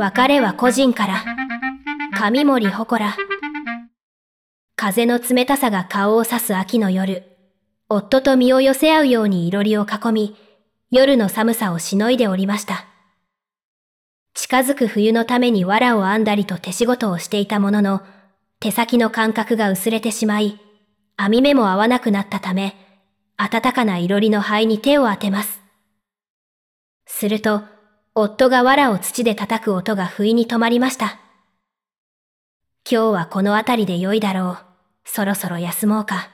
別れは個人から。上森ほこら。風の冷たさが顔を刺す秋の夜。夫と身を寄せ合うようにいろりを囲み、夜の寒さをしのいでおりました。近づく冬のために藁を編んだりと手仕事をしていたものの、手先の感覚が薄れてしまい、編み目も合わなくなったため、暖かないろりの灰に手を当てます。すると、夫が藁を土で叩く音が不意に止まりました。今日はこの辺りで良いだろう。そろそろ休もうか。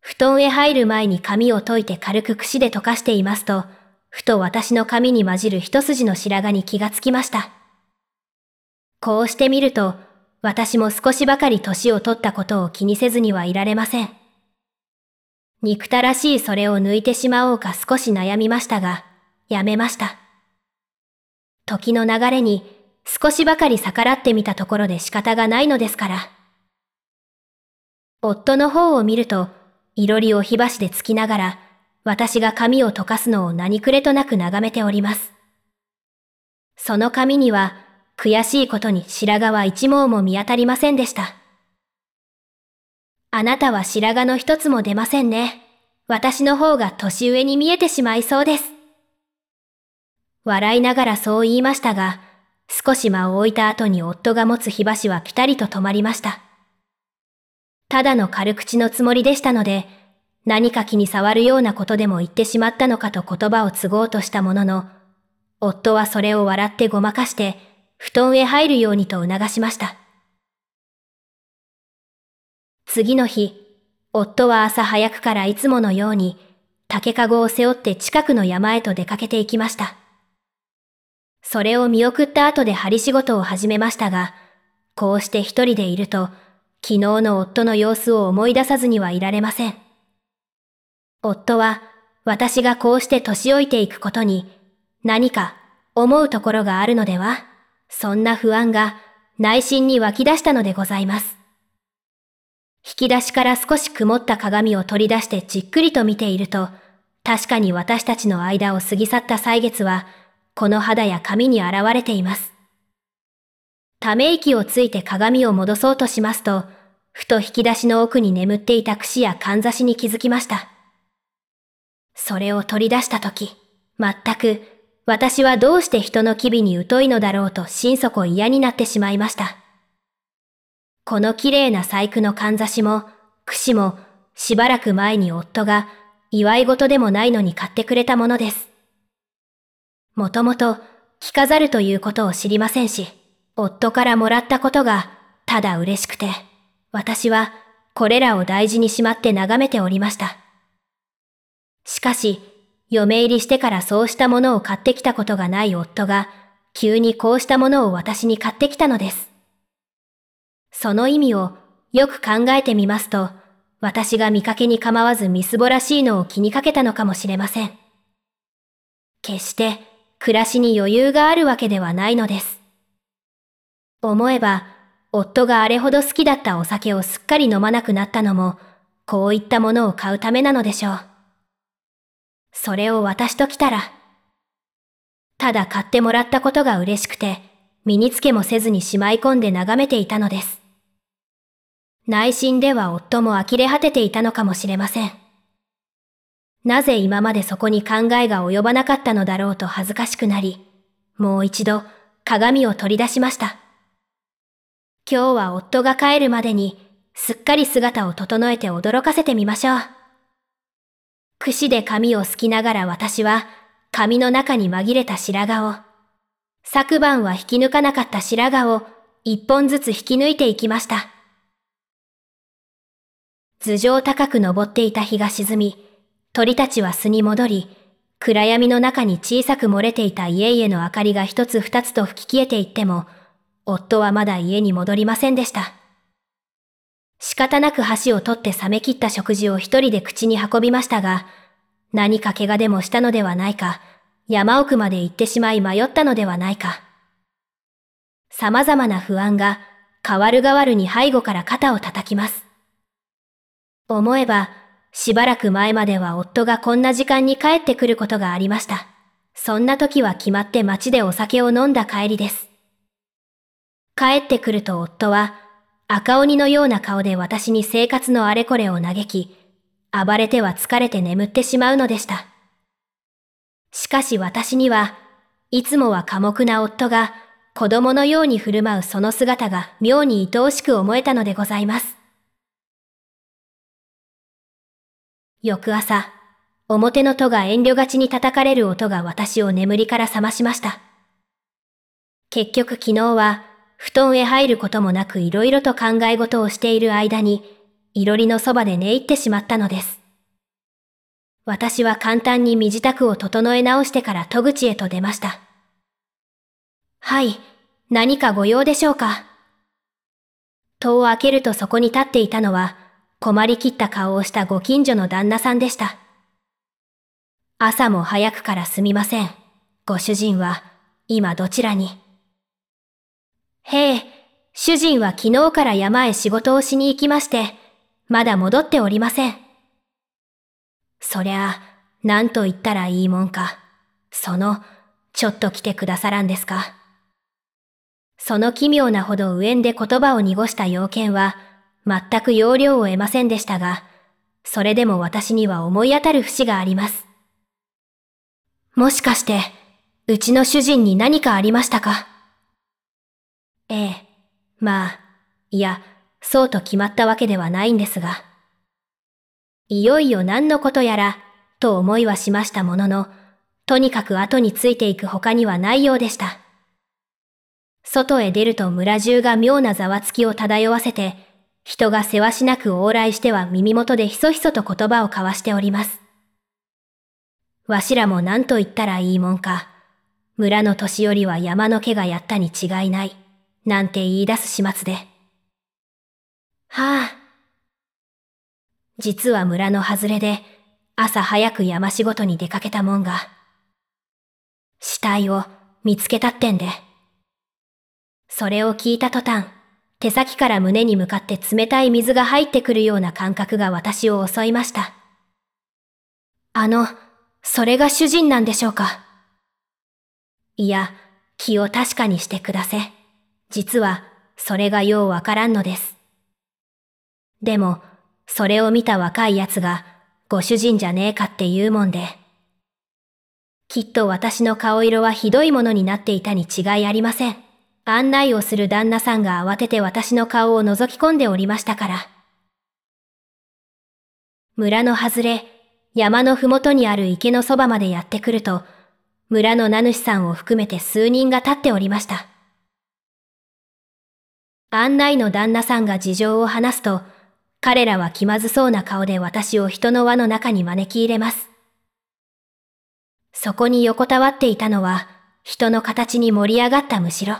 布団へ入る前に髪を解いて軽く櫛で溶かしていますと、ふと私の髪に混じる一筋の白髪に気がつきました。こうしてみると、私も少しばかり年を取ったことを気にせずにはいられません。憎たらしいそれを抜いてしまおうか少し悩みましたが、やめました。時の流れに少しばかり逆らってみたところで仕方がないのですから。夫の方を見ると、いろりを火箸でつきながら、私が髪を溶かすのを何くれとなく眺めております。その髪には、悔しいことに白髪は一毛も見当たりませんでした。あなたは白髪の一つも出ませんね。私の方が年上に見えてしまいそうです。笑いながらそう言いましたが、少し間を置いた後に夫が持つ火箸はピタリと止まりました。ただの軽口のつもりでしたので、何か気に障るようなことでも言ってしまったのかと言葉を継ごうとしたものの、夫はそれを笑ってごまかして、布団へ入るようにと促しました。次の日、夫は朝早くからいつものように、竹かごを背負って近くの山へと出かけて行きました。それを見送った後で針仕事を始めましたが、こうして一人でいると、昨日の夫の様子を思い出さずにはいられません。夫は、私がこうして年老いていくことに、何か思うところがあるのでは？そんな不安が内心に湧き出したのでございます。引き出しから少し曇った鏡を取り出してじっくりと見ていると、確かに私たちの間を過ぎ去った歳月は、この肌や髪に現れています。ため息をついて鏡を戻そうとしますと、ふと引き出しの奥に眠っていた櫛やかんざしに気づきました。それを取り出したとき、全く私はどうして人の機微に疎いのだろうと心底嫌になってしまいました。この綺麗な細工のかんざしも、櫛も、しばらく前に夫が、祝い事でもないのに買ってくれたものです。もともと、着飾るということを知りませんし、夫からもらったことが、ただ嬉しくて、私は、これらを大事にしまって眺めておりました。しかし、嫁入りしてからそうしたものを買ってきたことがない夫が、急にこうしたものを私に買ってきたのです。その意味をよく考えてみますと、私が見かけに構わずみすぼらしいのを気にかけたのかもしれません。決して暮らしに余裕があるわけではないのです。思えば、夫があれほど好きだったお酒をすっかり飲まなくなったのも、こういったものを買うためなのでしょう。それを私と来たら、ただ買ってもらったことが嬉しくて、身につけもせずにしまい込んで眺めていたのです。内心では夫も呆れ果てていたのかもしれません。なぜ今までそこに考えが及ばなかったのだろうと恥ずかしくなり、もう一度鏡を取り出しました。今日は夫が帰るまでにすっかり姿を整えて驚かせてみましょう。櫛で髪をすきながら私は髪の中に紛れた白髪を、昨晩は引き抜かなかった白髪を一本ずつ引き抜いていきました。頭上高く登っていた日が沈み、鳥たちは巣に戻り、暗闇の中に小さく漏れていた家々の明かりが一つ二つと吹き消えていっても、夫はまだ家に戻りませんでした。仕方なく箸を取って冷め切った食事を一人で口に運びましたが、何か怪我でもしたのではないか、山奥まで行ってしまい迷ったのではないか。様々な不安が、変わる変わるに背後から肩を叩きます。思えば、しばらく前までは夫がこんな時間に帰ってくることがありました。そんな時は決まって街でお酒を飲んだ帰りです。帰ってくると夫は赤鬼のような顔で私に生活のあれこれを嘆き、暴れては疲れて眠ってしまうのでした。しかし私には、いつもは寡黙な夫が子供のように振る舞うその姿が妙に愛おしく思えたのでございます。翌朝、表の戸が遠慮がちに叩かれる音が私を眠りから覚ましました。結局昨日は布団へ入ることもなく色々と考え事をしている間に、いろりのそばで寝入ってしまったのです。私は簡単に身支度を整え直してから戸口へと出ました。はい、何かご用でしょうか？戸を開けるとそこに立っていたのは、困りきった顔をしたご近所の旦那さんでした。朝も早くからすみません。ご主人は、今どちらに？へえ、主人は昨日から山へ仕事をしに行きまして、まだ戻っておりません。そりゃあ、何と言ったらいいもんか。その、ちょっと来てくださらんですか。その奇妙なほど上んで言葉を濁した要件は、全く要領を得ませんでしたが、それでも私には思い当たる節があります。もしかして、うちの主人に何かありましたか？ええ、まあ、いや、そうと決まったわけではないんですが。いよいよ何のことやら、と思いはしましたものの、とにかく後についていく他にはないようでした。外へ出ると村中が妙なざわつきを漂わせて、人がせわしなく往来しては耳元でひそひそと言葉を交わしております。わしらも何と言ったらいいもんか、村の年寄りは山の毛がやったに違いない。なんて言い出す始末で。はあ。実は村の外れで、朝早く山仕事に出かけたもんが、死体を見つけたってんで。それを聞いた途端、手先から胸に向かって冷たい水が入ってくるような感覚が私を襲いました。あの、それが主人なんでしょうか？いや、気を確かにしてくだせ。実は、それがようわからんのです。でも、それを見た若い奴が、ご主人じゃねえかって言うもんで。きっと私の顔色はひどいものになっていたに違いありません。案内をする旦那さんが慌てて私の顔を覗き込んでおりましたから。村の外れ、山のふもとにある池のそばまでやってくると、村の名主さんを含めて数人が立っておりました。案内の旦那さんが事情を話すと、彼らは気まずそうな顔で私を人の輪の中に招き入れます。そこに横たわっていたのは、人の形に盛り上がったむしろ。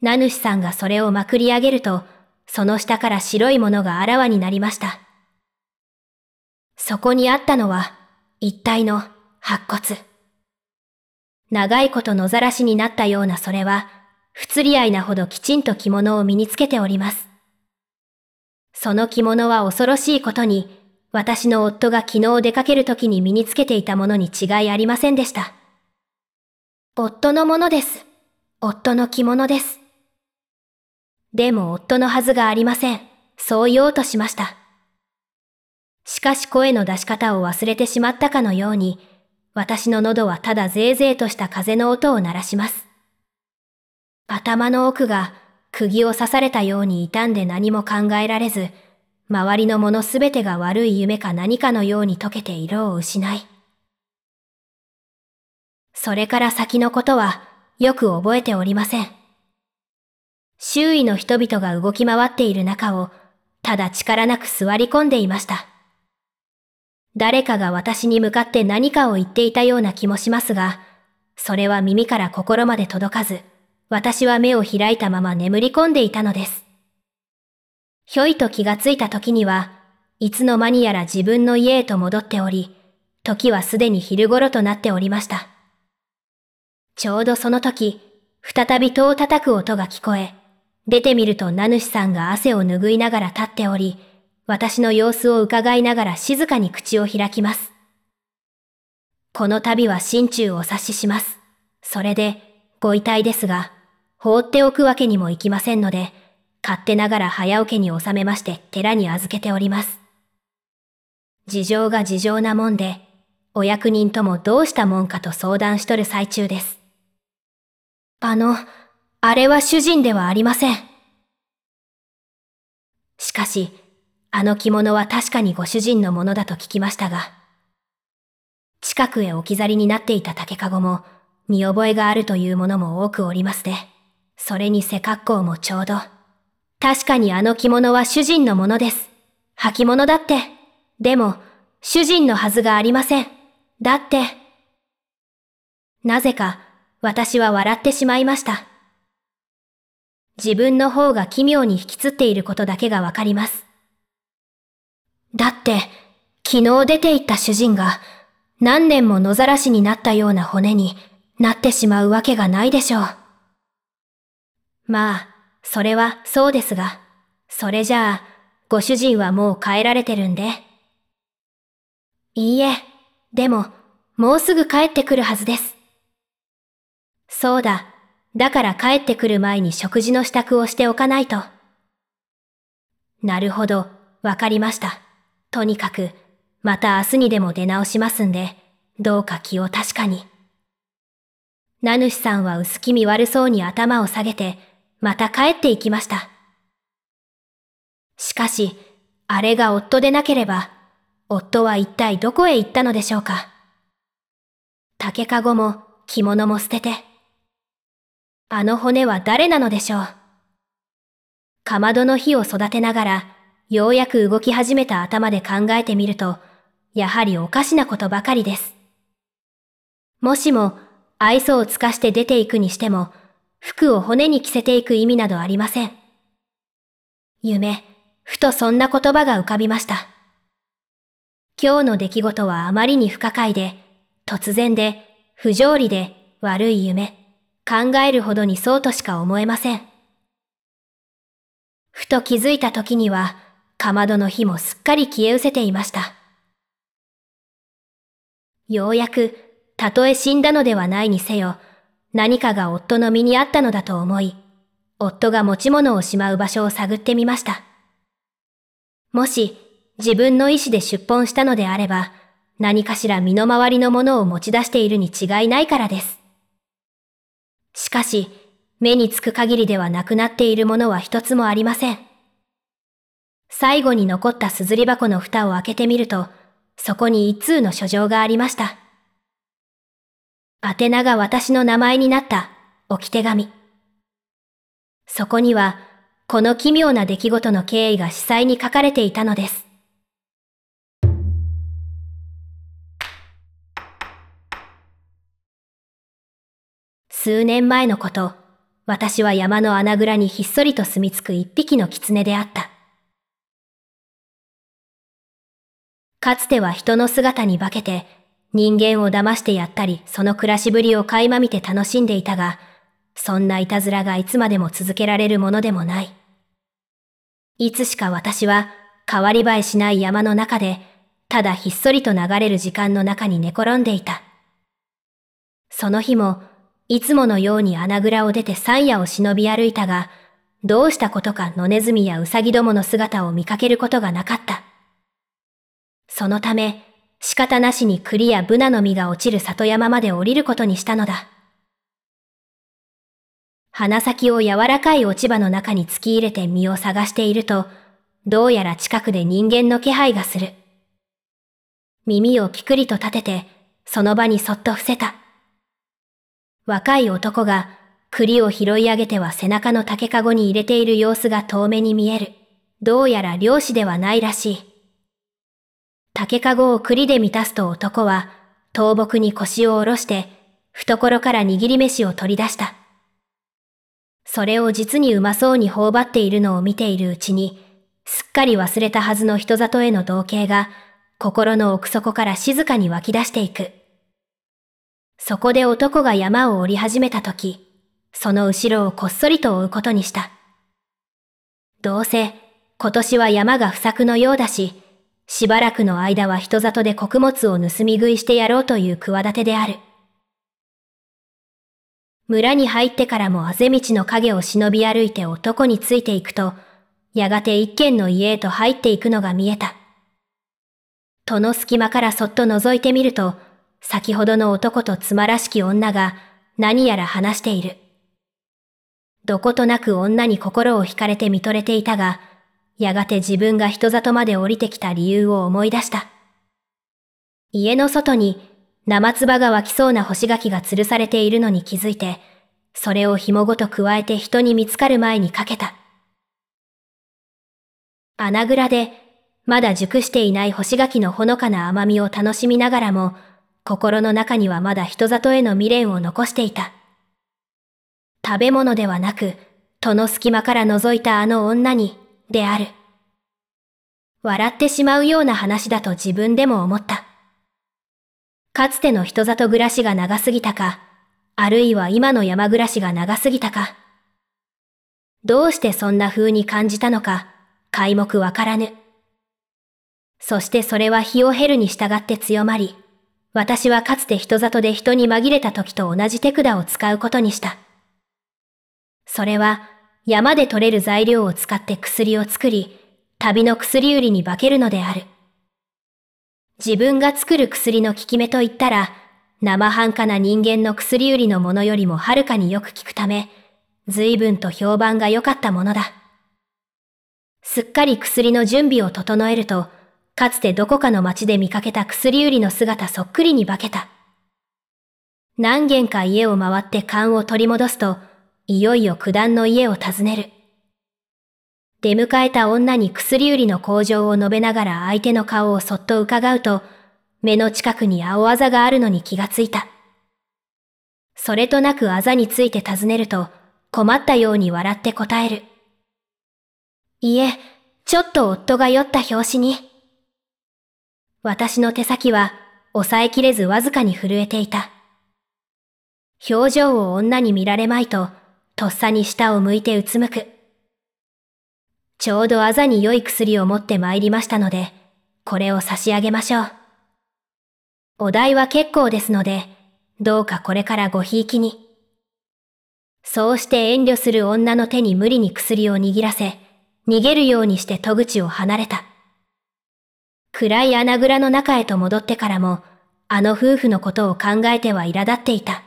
名主さんがそれをまくり上げると、その下から白いものがあらわになりました。そこにあったのは、一体の白骨。長いこと野ざらしになったようなそれは、不釣り合いなほどきちんと着物を身につけております。その着物は恐ろしいことに、私の夫が昨日出かける時に身につけていたものに違いありませんでした。夫のものです。夫の着物です。でも夫のはずがありません。そう言おうとしました。しかし声の出し方を忘れてしまったかのように、私の喉はただぜいぜいとした風の音を鳴らします。頭の奥が釘を刺されたように傷んで何も考えられず、周りのものすべてが悪い夢か何かのように溶けて色を失い。それから先のことはよく覚えておりません。周囲の人々が動き回っている中をただ力なく座り込んでいました。誰かが私に向かって何かを言っていたような気もしますが、それは耳から心まで届かず、私は目を開いたまま眠り込んでいたのです。ひょいと気がついた時には、いつの間にやら自分の家へと戻っており、時はすでに昼頃となっておりました。ちょうどその時、再び戸を叩く音が聞こえ、出てみると名主さんが汗を拭いながら立っており、私の様子を伺いながら静かに口を開きます。この度は心中お察しします。それで、ご遺体ですが、放っておくわけにもいきませんので、勝手ながら早桶に収めまして寺に預けております。事情が事情なもんで、お役人ともどうしたもんかと相談しとる最中です。あの、あれは主人ではありません。しかし、あの着物は確かにご主人のものだと聞きましたが、近くへ置き去りになっていた竹籠も見覚えがあるというものも多くおりますで、それに背格好もちょうど。確かにあの着物は主人のものです。履物だって。でも、主人のはずがありません。だって。なぜか、私は笑ってしまいました。自分の方が奇妙に引きつっていることだけがわかります。だって、昨日出て行った主人が、何年も野ざらしになったような骨になってしまうわけがないでしょう。まあ、それはそうですが、それじゃあ、ご主人はもう帰られてるんで。いいえ、でも、もうすぐ帰ってくるはずです。そうだ、だから帰ってくる前に食事の支度をしておかないと。なるほど、わかりました。とにかく、また明日にでも出直しますんで、どうか気を確かに。名主さんは薄気味悪そうに頭を下げて、また帰っていきました。しかし、あれが夫でなければ、夫は一体どこへ行ったのでしょうか。竹かごも着物も捨てて、あの骨は誰なのでしょう？かまどの火を育てながら、ようやく動き始めた頭で考えてみると、やはりおかしなことばかりです。もしも、愛想をつかして出ていくにしても、服を骨に着せていく意味などありません。夢、ふとそんな言葉が浮かびました。今日の出来事はあまりに不可解で、突然で、不条理で、悪い夢。考えるほどにそうとしか思えません。ふと気づいた時には、かまどの火もすっかり消え失せていました。ようやく、たとえ死んだのではないにせよ、何かが夫の身にあったのだと思い、夫が持ち物をしまう場所を探ってみました。もし、自分の意志で出奔したのであれば、何かしら身の回りのものを持ち出しているに違いないからです。しかし、目につく限りではなくなっているものは一つもありません。最後に残ったすずり箱の蓋を開けてみると、そこに一通の書状がありました。宛名が私の名前になった置き手紙。そこには、この奇妙な出来事の経緯が司祭に書かれていたのです。数年前のこと、私は山の穴蔵にひっそりと住み着く一匹の狐であった。かつては人の姿に化けて、人間を騙してやったり、その暮らしぶりを垣間見て楽しんでいたが、そんないたずらがいつまでも続けられるものでもない。いつしか私は変わり映えしない山の中で、ただひっそりと流れる時間の中に寝転んでいた。その日も、いつものように穴蔵を出て山野を忍び歩いたが、どうしたことか野ネズミやウサギどもの姿を見かけることがなかった。そのため、仕方なしに栗やブナの実が落ちる里山まで降りることにしたのだ。鼻先を柔らかい落ち葉の中に突き入れて実を探していると、どうやら近くで人間の気配がする。耳をピクリと立てて、その場にそっと伏せた。若い男が栗を拾い上げては背中の竹かごに入れている様子が遠目に見える。どうやら漁師ではないらしい。竹かごを栗で満たすと男は倒木に腰を下ろして懐から握り飯を取り出した。それを実にうまそうに頬張っているのを見ているうちに、すっかり忘れたはずの人里への同型が心の奥底から静かに湧き出していく。そこで男が山を降り始めたとき、その後ろをこっそりと追うことにした。どうせ、今年は山が不作のようだし、しばらくの間は人里で穀物を盗み食いしてやろうという企てである。村に入ってからもあぜ道の影を忍び歩いて男についていくと、やがて一軒の家へと入っていくのが見えた。戸の隙間からそっと覗いてみると、先ほどの男と妻らしき女が何やら話している。どことなく女に心を惹かれて見とれていたが、やがて自分が人里まで降りてきた理由を思い出した。家の外に生唾が湧きそうな干し柿が吊るされているのに気づいて、それを紐ごと加えて人に見つかる前にかけた。穴蔵で、まだ熟していない干し柿のほのかな甘みを楽しみながらも、心の中にはまだ人里への未練を残していた。食べ物ではなく、戸の隙間から覗いたあの女に、である。笑ってしまうような話だと自分でも思った。かつての人里暮らしが長すぎたか、あるいは今の山暮らしが長すぎたか。どうしてそんな風に感じたのか、皆目わからぬ。そしてそれは日を経るに従って強まり、私はかつて人里で人に紛れた時と同じ手札を使うことにした。それは山で取れる材料を使って薬を作り、旅の薬売りに化けるのである。自分が作る薬の効き目といったら、生半可な人間の薬売りのものよりもはるかによく効くため、随分と評判が良かったものだ。すっかり薬の準備を整えると、かつてどこかの町で見かけた薬売りの姿そっくりに化けた。何軒か家を回って勘を取り戻すと、いよいよ九段の家を訪ねる。出迎えた女に薬売りの工場を述べながら相手の顔をそっと伺うと、目の近くに青あざがあるのに気がついた。それとなくあざについて尋ねると、困ったように笑って答える。いえ、ちょっと夫が酔った拍子に。私の手先は抑えきれずわずかに震えていた。表情を女に見られまいと、とっさに下を向いてうつむく。ちょうどあざに良い薬を持って参りましたので、これを差し上げましょう。お代は結構ですので、どうかこれからごひいきに。そうして遠慮する女の手に無理に薬を握らせ、逃げるようにして戸口を離れた。暗い穴蔵の中へと戻ってからも、あの夫婦のことを考えては苛立っていた。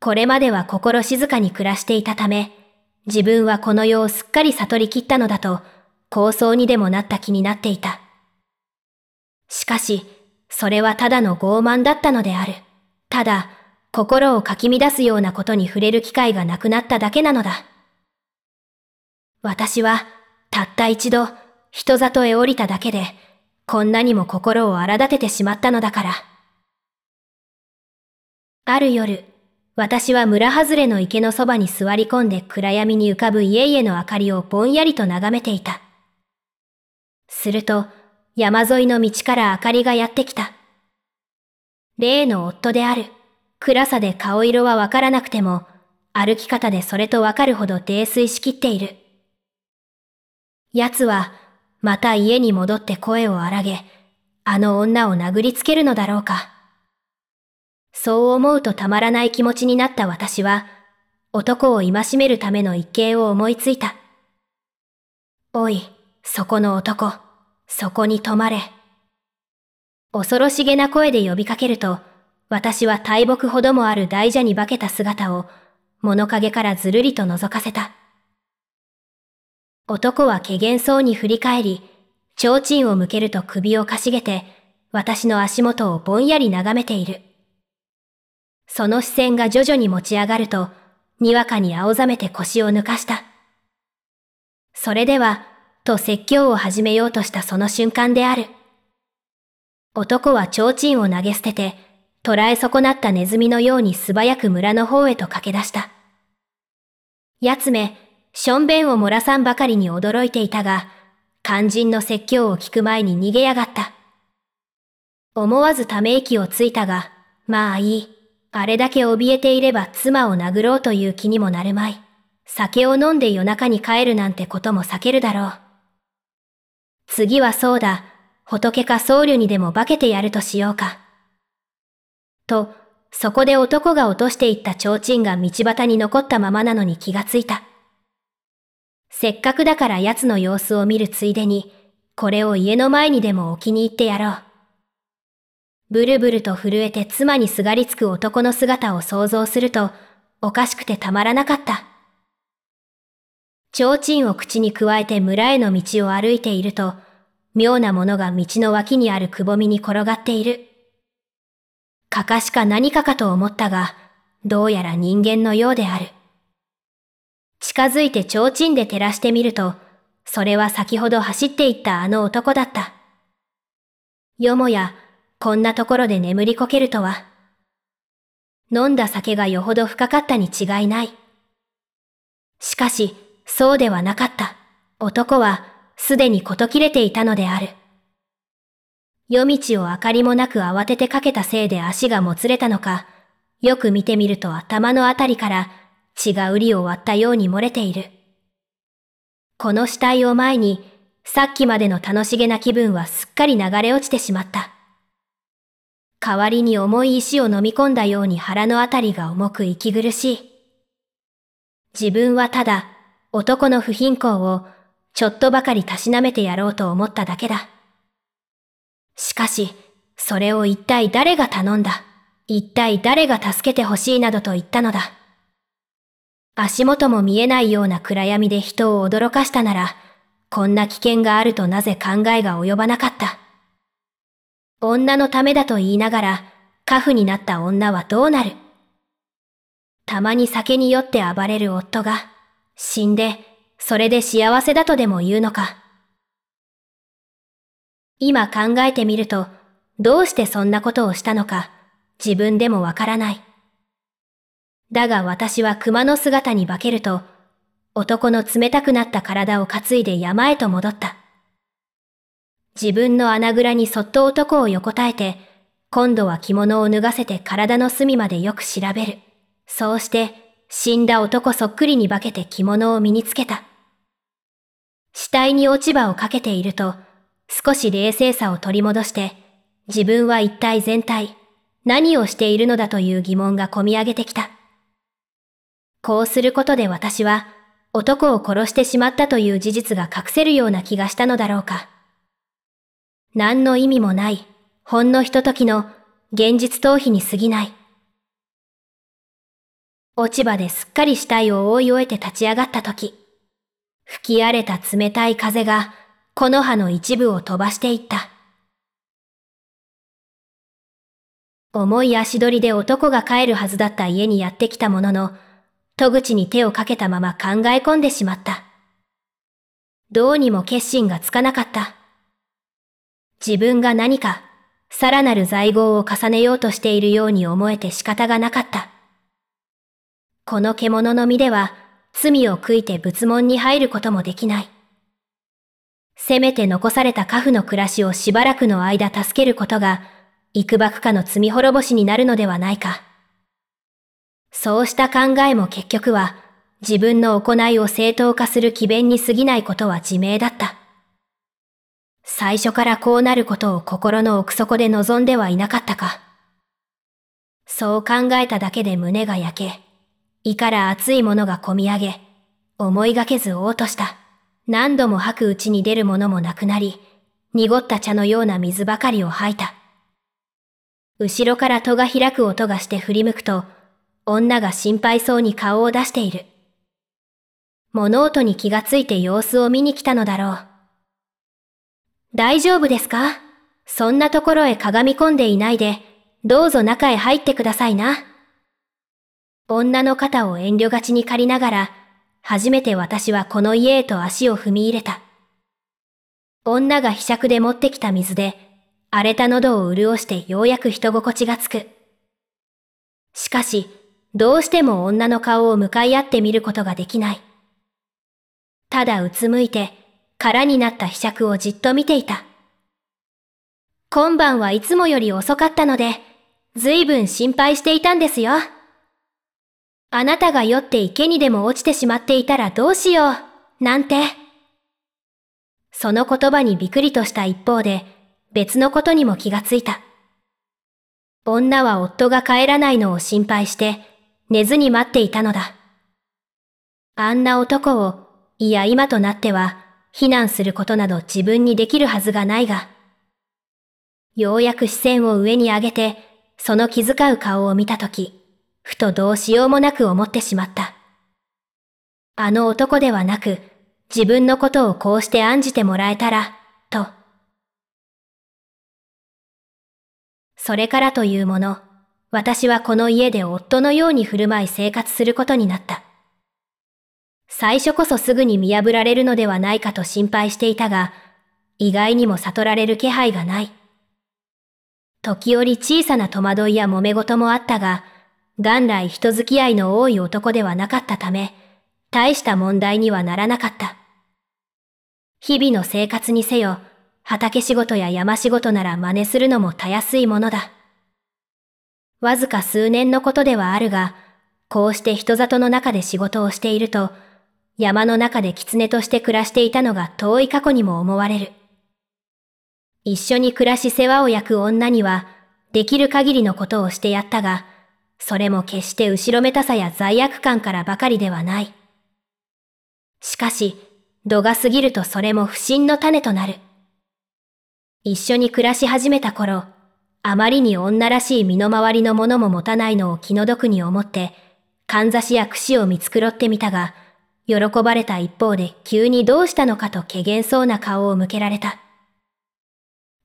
これまでは心静かに暮らしていたため、自分はこの世をすっかり悟りきったのだと、構想にでもなった気になっていた。しかし、それはただの傲慢だったのである。ただ、心をかき乱すようなことに触れる機会がなくなっただけなのだ。私は、たった一度、人里へ降りただけで、こんなにも心を荒立ててしまったのだから。ある夜、私は村外れの池のそばに座り込んで暗闇に浮かぶ家々の明かりをぼんやりと眺めていた。すると、山沿いの道から明かりがやってきた。例の夫である。暗さで顔色はわからなくても、歩き方でそれとわかるほど泥酔しきっている。奴は、また家に戻って声を荒げ、あの女を殴りつけるのだろうか。そう思うとたまらない気持ちになった私は、男を戒めるための一計を思いついた。おい、そこの男、そこに止まれ。恐ろしげな声で呼びかけると、私は大木ほどもある大蛇に化けた姿を物陰からずるりと覗かせた。男は怪げそうに振り返り、提灯を向けると首をかしげて、私の足元をぼんやり眺めている。その視線が徐々に持ち上がると、にわかに青ざめて腰を抜かした。それでは、と説教を始めようとしたその瞬間である。男は提灯を投げ捨てて、捕らえ損なったネズミのように素早く村の方へと駆け出した。奴め、しょんべんを漏らさんばかりに驚いていたが、肝心の説教を聞く前に逃げやがった。思わずため息をついたが、まあいい。あれだけ怯えていれば妻を殴ろうという気にもなるまい。酒を飲んで夜中に帰るなんてことも避けるだろう。次はそうだ、仏か僧侶にでも化けてやるとしようか。と、そこで男が落としていった提灯が道端に残ったままなのに気がついた。せっかくだから奴の様子を見るついでに、これを家の前にでも置きに行ってやろう。ブルブルと震えて妻にすがりつく男の姿を想像すると、おかしくてたまらなかった。提灯を口に加えて村への道を歩いていると、妙なものが道の脇にあるくぼみに転がっている。かかしか何かかと思ったが、どうやら人間のようである。近づいて提灯で照らしてみると、それは先ほど走っていったあの男だった。よもや、こんなところで眠りこけるとは。飲んだ酒がよほど深かったに違いない。しかし、そうではなかった。男は、すでにこと切れていたのである。夜道を明かりもなく慌ててかけたせいで足がもつれたのか、よく見てみると頭のあたりから血が売りを割ったように漏れている。この死体を前に、さっきまでの楽しげな気分はすっかり流れ落ちてしまった。代わりに重い石を飲み込んだように腹のあたりが重く息苦しい。自分はただ、男の不貧困をちょっとばかりたしなめてやろうと思っただけだ。しかし、それを一体誰が頼んだ？一体誰が助けてほしいなどと言ったのだ。足元も見えないような暗闇で人を驚かしたなら、こんな危険があるとなぜ考えが及ばなかった？女のためだと言いながら、カフになった女はどうなる？たまに酒に酔って暴れる夫が、死んで、それで幸せだとでも言うのか？今考えてみると、どうしてそんなことをしたのか、自分でもわからない。だが私は熊の姿に化けると、男の冷たくなった体を担いで山へと戻った。自分の穴蔵にそっと男を横たえて、今度は着物を脱がせて体の隅までよく調べる。そうして、死んだ男そっくりに化けて着物を身につけた。死体に落ち葉をかけていると、少し冷静さを取り戻して、自分は一体全体、何をしているのだという疑問がこみ上げてきた。こうすることで私は、男を殺してしまったという事実が隠せるような気がしたのだろうか。何の意味もない、ほんのひとときの現実逃避に過ぎない。落ち葉ですっかり死体を覆い終えて立ち上がったとき、吹き荒れた冷たい風がこの葉の一部を飛ばしていった。重い足取りで男が帰るはずだった家にやってきたものの、戸口に手をかけたまま考え込んでしまった。どうにも決心がつかなかった。自分が何か、さらなる在業を重ねようとしているように思えて仕方がなかった。この獣の身では、罪を悔いて仏門に入ることもできない。せめて残された家父の暮らしをしばらくの間助けることが、幾ばくかの罪滅ぼしになるのではないか。そうした考えも結局は、自分の行いを正当化する機弁に過ぎないことは自明だった。最初からこうなることを心の奥底で望んではいなかったか。そう考えただけで胸が焼け、胃から熱いものがこみ上げ、思いがけず嘔吐した。何度も吐くうちに出るものもなくなり、濁った茶のような水ばかりを吐いた。後ろから戸が開く音がして振り向くと、女が心配そうに顔を出している。物音に気がついて様子を見に来たのだろう。大丈夫ですか？そんなところへかがみ込んでいないで、どうぞ中へ入ってくださいな。女の肩を遠慮がちに借りながら、初めて私はこの家へと足を踏み入れた。女がひしゃくで持ってきた水で、荒れた喉を潤してようやく人心地がつく。しかし、どうしても女の顔を向かい合ってみることができない。ただうつむいて、空になった被釈をじっと見ていた。今晩はいつもより遅かったので、ずいぶん心配していたんですよ。あなたが酔って池にでも落ちてしまっていたらどうしよう、なんて。その言葉にびくりとした一方で、別のことにも気がついた。女は夫が帰らないのを心配して寝ずに待っていたのだ。あんな男を、いや今となっては、非難することなど自分にできるはずがないが、ようやく視線を上に上げて、その気遣う顔を見たとき、ふとどうしようもなく思ってしまった。あの男ではなく、自分のことをこうして案じてもらえたら、と。それからというもの、私はこの家で夫のように振る舞い生活することになった。最初こそすぐに見破られるのではないかと心配していたが、意外にも悟られる気配がない。時折小さな戸惑いや揉め事もあったが、元来人付き合いの多い男ではなかったため、大した問題にはならなかった。日々の生活にせよ、畑仕事や山仕事なら真似するのもたやすいものだ。わずか数年のことではあるが、こうして人里の中で仕事をしていると、山の中で狐として暮らしていたのが遠い過去にも思われる。一緒に暮らし世話を焼く女には、できる限りのことをしてやったが、それも決して後ろめたさや罪悪感からばかりではない。しかし、度が過ぎるとそれも不信の種となる。一緒に暮らし始めた頃、あまりに女らしい身の回りのものも持たないのを気の毒に思って、かんざしや串を見繕ってみたが、喜ばれた一方で急にどうしたのかと怪げそうな顔を向けられた。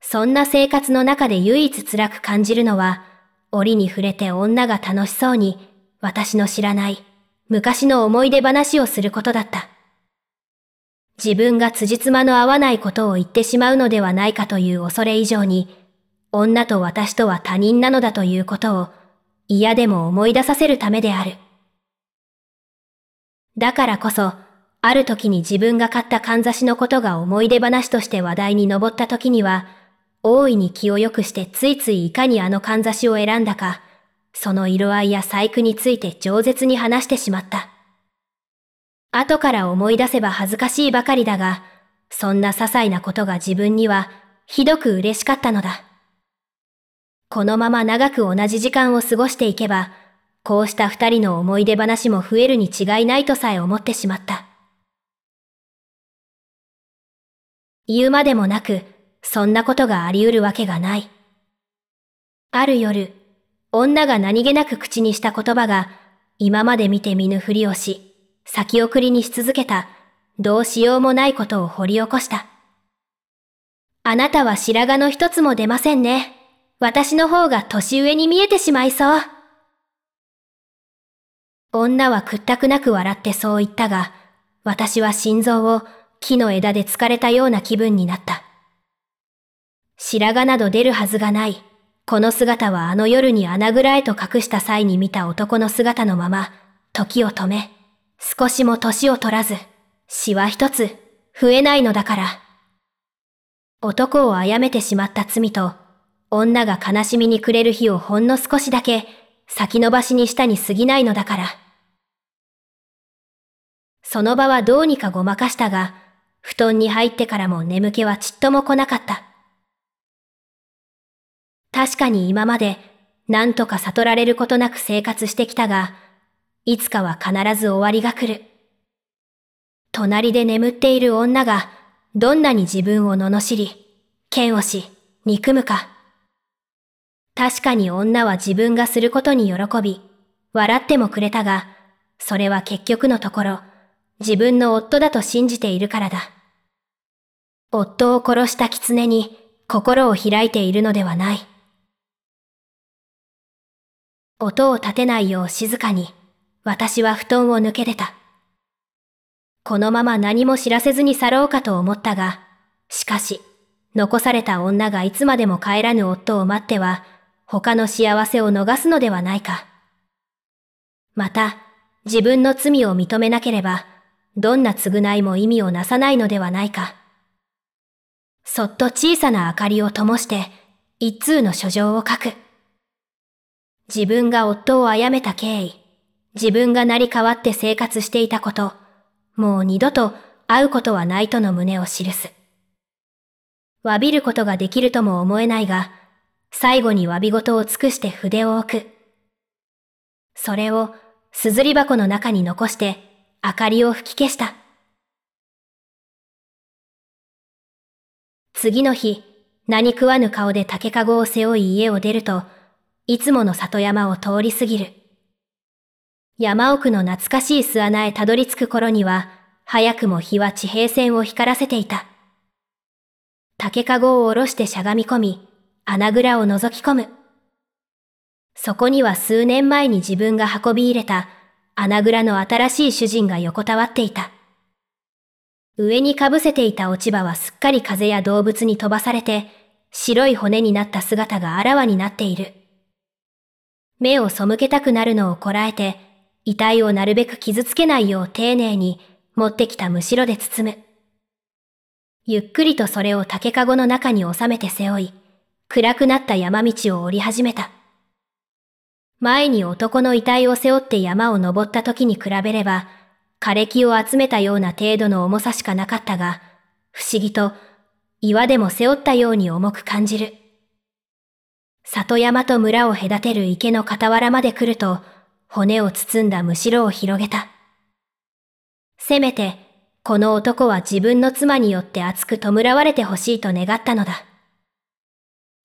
そんな生活の中で唯一辛く感じるのは、折に触れて女が楽しそうに、私の知らない、昔の思い出話をすることだった。自分が辻褄の合わないことを言ってしまうのではないかという恐れ以上に、女と私とは他人なのだということを嫌でも思い出させるためである。だからこそ、ある時に自分が買ったかんざしのことが思い出話として話題に上った時には、大いに気を良くしてついついいかにあのかんざしを選んだか、その色合いや細工について饒舌に話してしまった。後から思い出せば恥ずかしいばかりだが、そんな些細なことが自分にはひどく嬉しかったのだ。このまま長く同じ時間を過ごしていけば、こうした二人の思い出話も増えるに違いないとさえ思ってしまった。言うまでもなく、そんなことがあり得るわけがない。ある夜、女が何気なく口にした言葉が、今まで見て見ぬふりをし、先送りにし続けた、どうしようもないことを掘り起こした。あなたは白髪の一つも出ませんね。私の方が年上に見えてしまいそう。女は屈託なく笑ってそう言ったが、私は心臓を木の枝で疲れたような気分になった。白髪など出るはずがない。この姿はあの夜に穴蔵へと隠した際に見た男の姿のまま、時を止め、少しも年を取らず、死は一つ、増えないのだから。男を殺めてしまった罪と、女が悲しみに暮れる日をほんの少しだけ先延ばしにしたに過ぎないのだから。その場はどうにかごまかしたが、布団に入ってからも眠気はちっとも来なかった。確かに今まで何とか悟られることなく生活してきたが、いつかは必ず終わりが来る。隣で眠っている女がどんなに自分を罵り、嫌悪し、憎むか。確かに女は自分がすることに喜び、笑ってもくれたが、それは結局のところ、自分の夫だと信じているからだ。夫を殺した狐に心を開いているのではない。音を立てないよう静かに、私は布団を抜け出た。このまま何も知らせずに去ろうかと思ったが、しかし、残された女がいつまでも帰らぬ夫を待っては、他の幸せを逃すのではないか。また、自分の罪を認めなければ、どんな償いも意味をなさないのではないか。そっと小さな明かりを灯して、一通の書状を書く。自分が夫を殺めた経緯、自分が成り代わって生活していたこと、もう二度と会うことはないとの旨を記す。詫びることができるとも思えないが、最後に詫び事を尽くして筆を置く。それを、すずり箱の中に残して、明かりを吹き消した。次の日、何食わぬ顔で竹かごを背負い家を出ると、いつもの里山を通り過ぎる。山奥の懐かしい巣穴へたどり着く頃には、早くも日は地平線を光らせていた。竹かごを下ろしてしゃがみ込み、穴蔵を覗き込む。そこには数年前に自分が運び入れた穴蔵の新しい主人が横たわっていた。上にかぶせていた落ち葉はすっかり風や動物に飛ばされて、白い骨になった姿があらわになっている。目を背けたくなるのをこらえて、遺体をなるべく傷つけないよう丁寧に持ってきたむしろで包む。ゆっくりとそれを竹かごの中に収めて背負い、暗くなった山道を降り始めた。前に男の遺体を背負って山を登った時に比べれば、枯れ木を集めたような程度の重さしかなかったが、不思議と岩でも背負ったように重く感じる。里山と村を隔てる池の傍らまで来ると、骨を包んだむしろを広げた。せめて、この男は自分の妻によって熱く弔われてほしいと願ったのだ。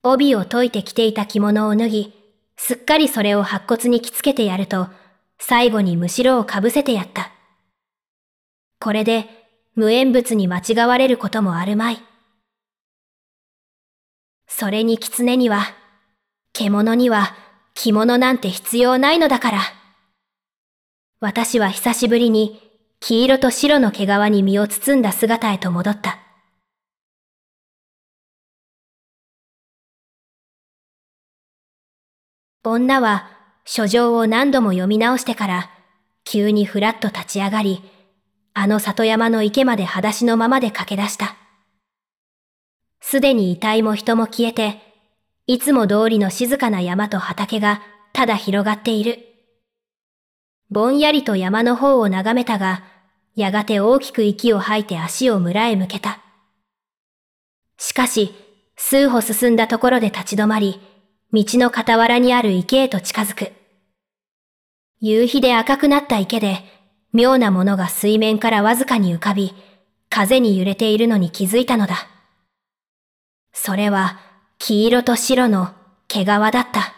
帯を解いて着ていた着物を脱ぎ、すっかりそれを白骨に着付けてやると、最後にむしろをかぶせてやった。これで、無縁物に間違われることもあるまい。それに狐には、獣には、着物なんて必要ないのだから。私は久しぶりに黄色と白の毛皮に身を包んだ姿へと戻った。女は書状を何度も読み直してから急にふらっと立ち上がり、あの里山の池まで裸足のままで駆け出した。すでに遺体も人も消えて、いつも通りの静かな山と畑がただ広がっている。ぼんやりと山の方を眺めたが、やがて大きく息を吐いて足を村へ向けた。しかし、数歩進んだところで立ち止まり、道の傍らにある池へと近づく。夕日で赤くなった池で、妙なものが水面からわずかに浮かび、風に揺れているのに気づいたのだ。それは、黄色と白の毛皮だった。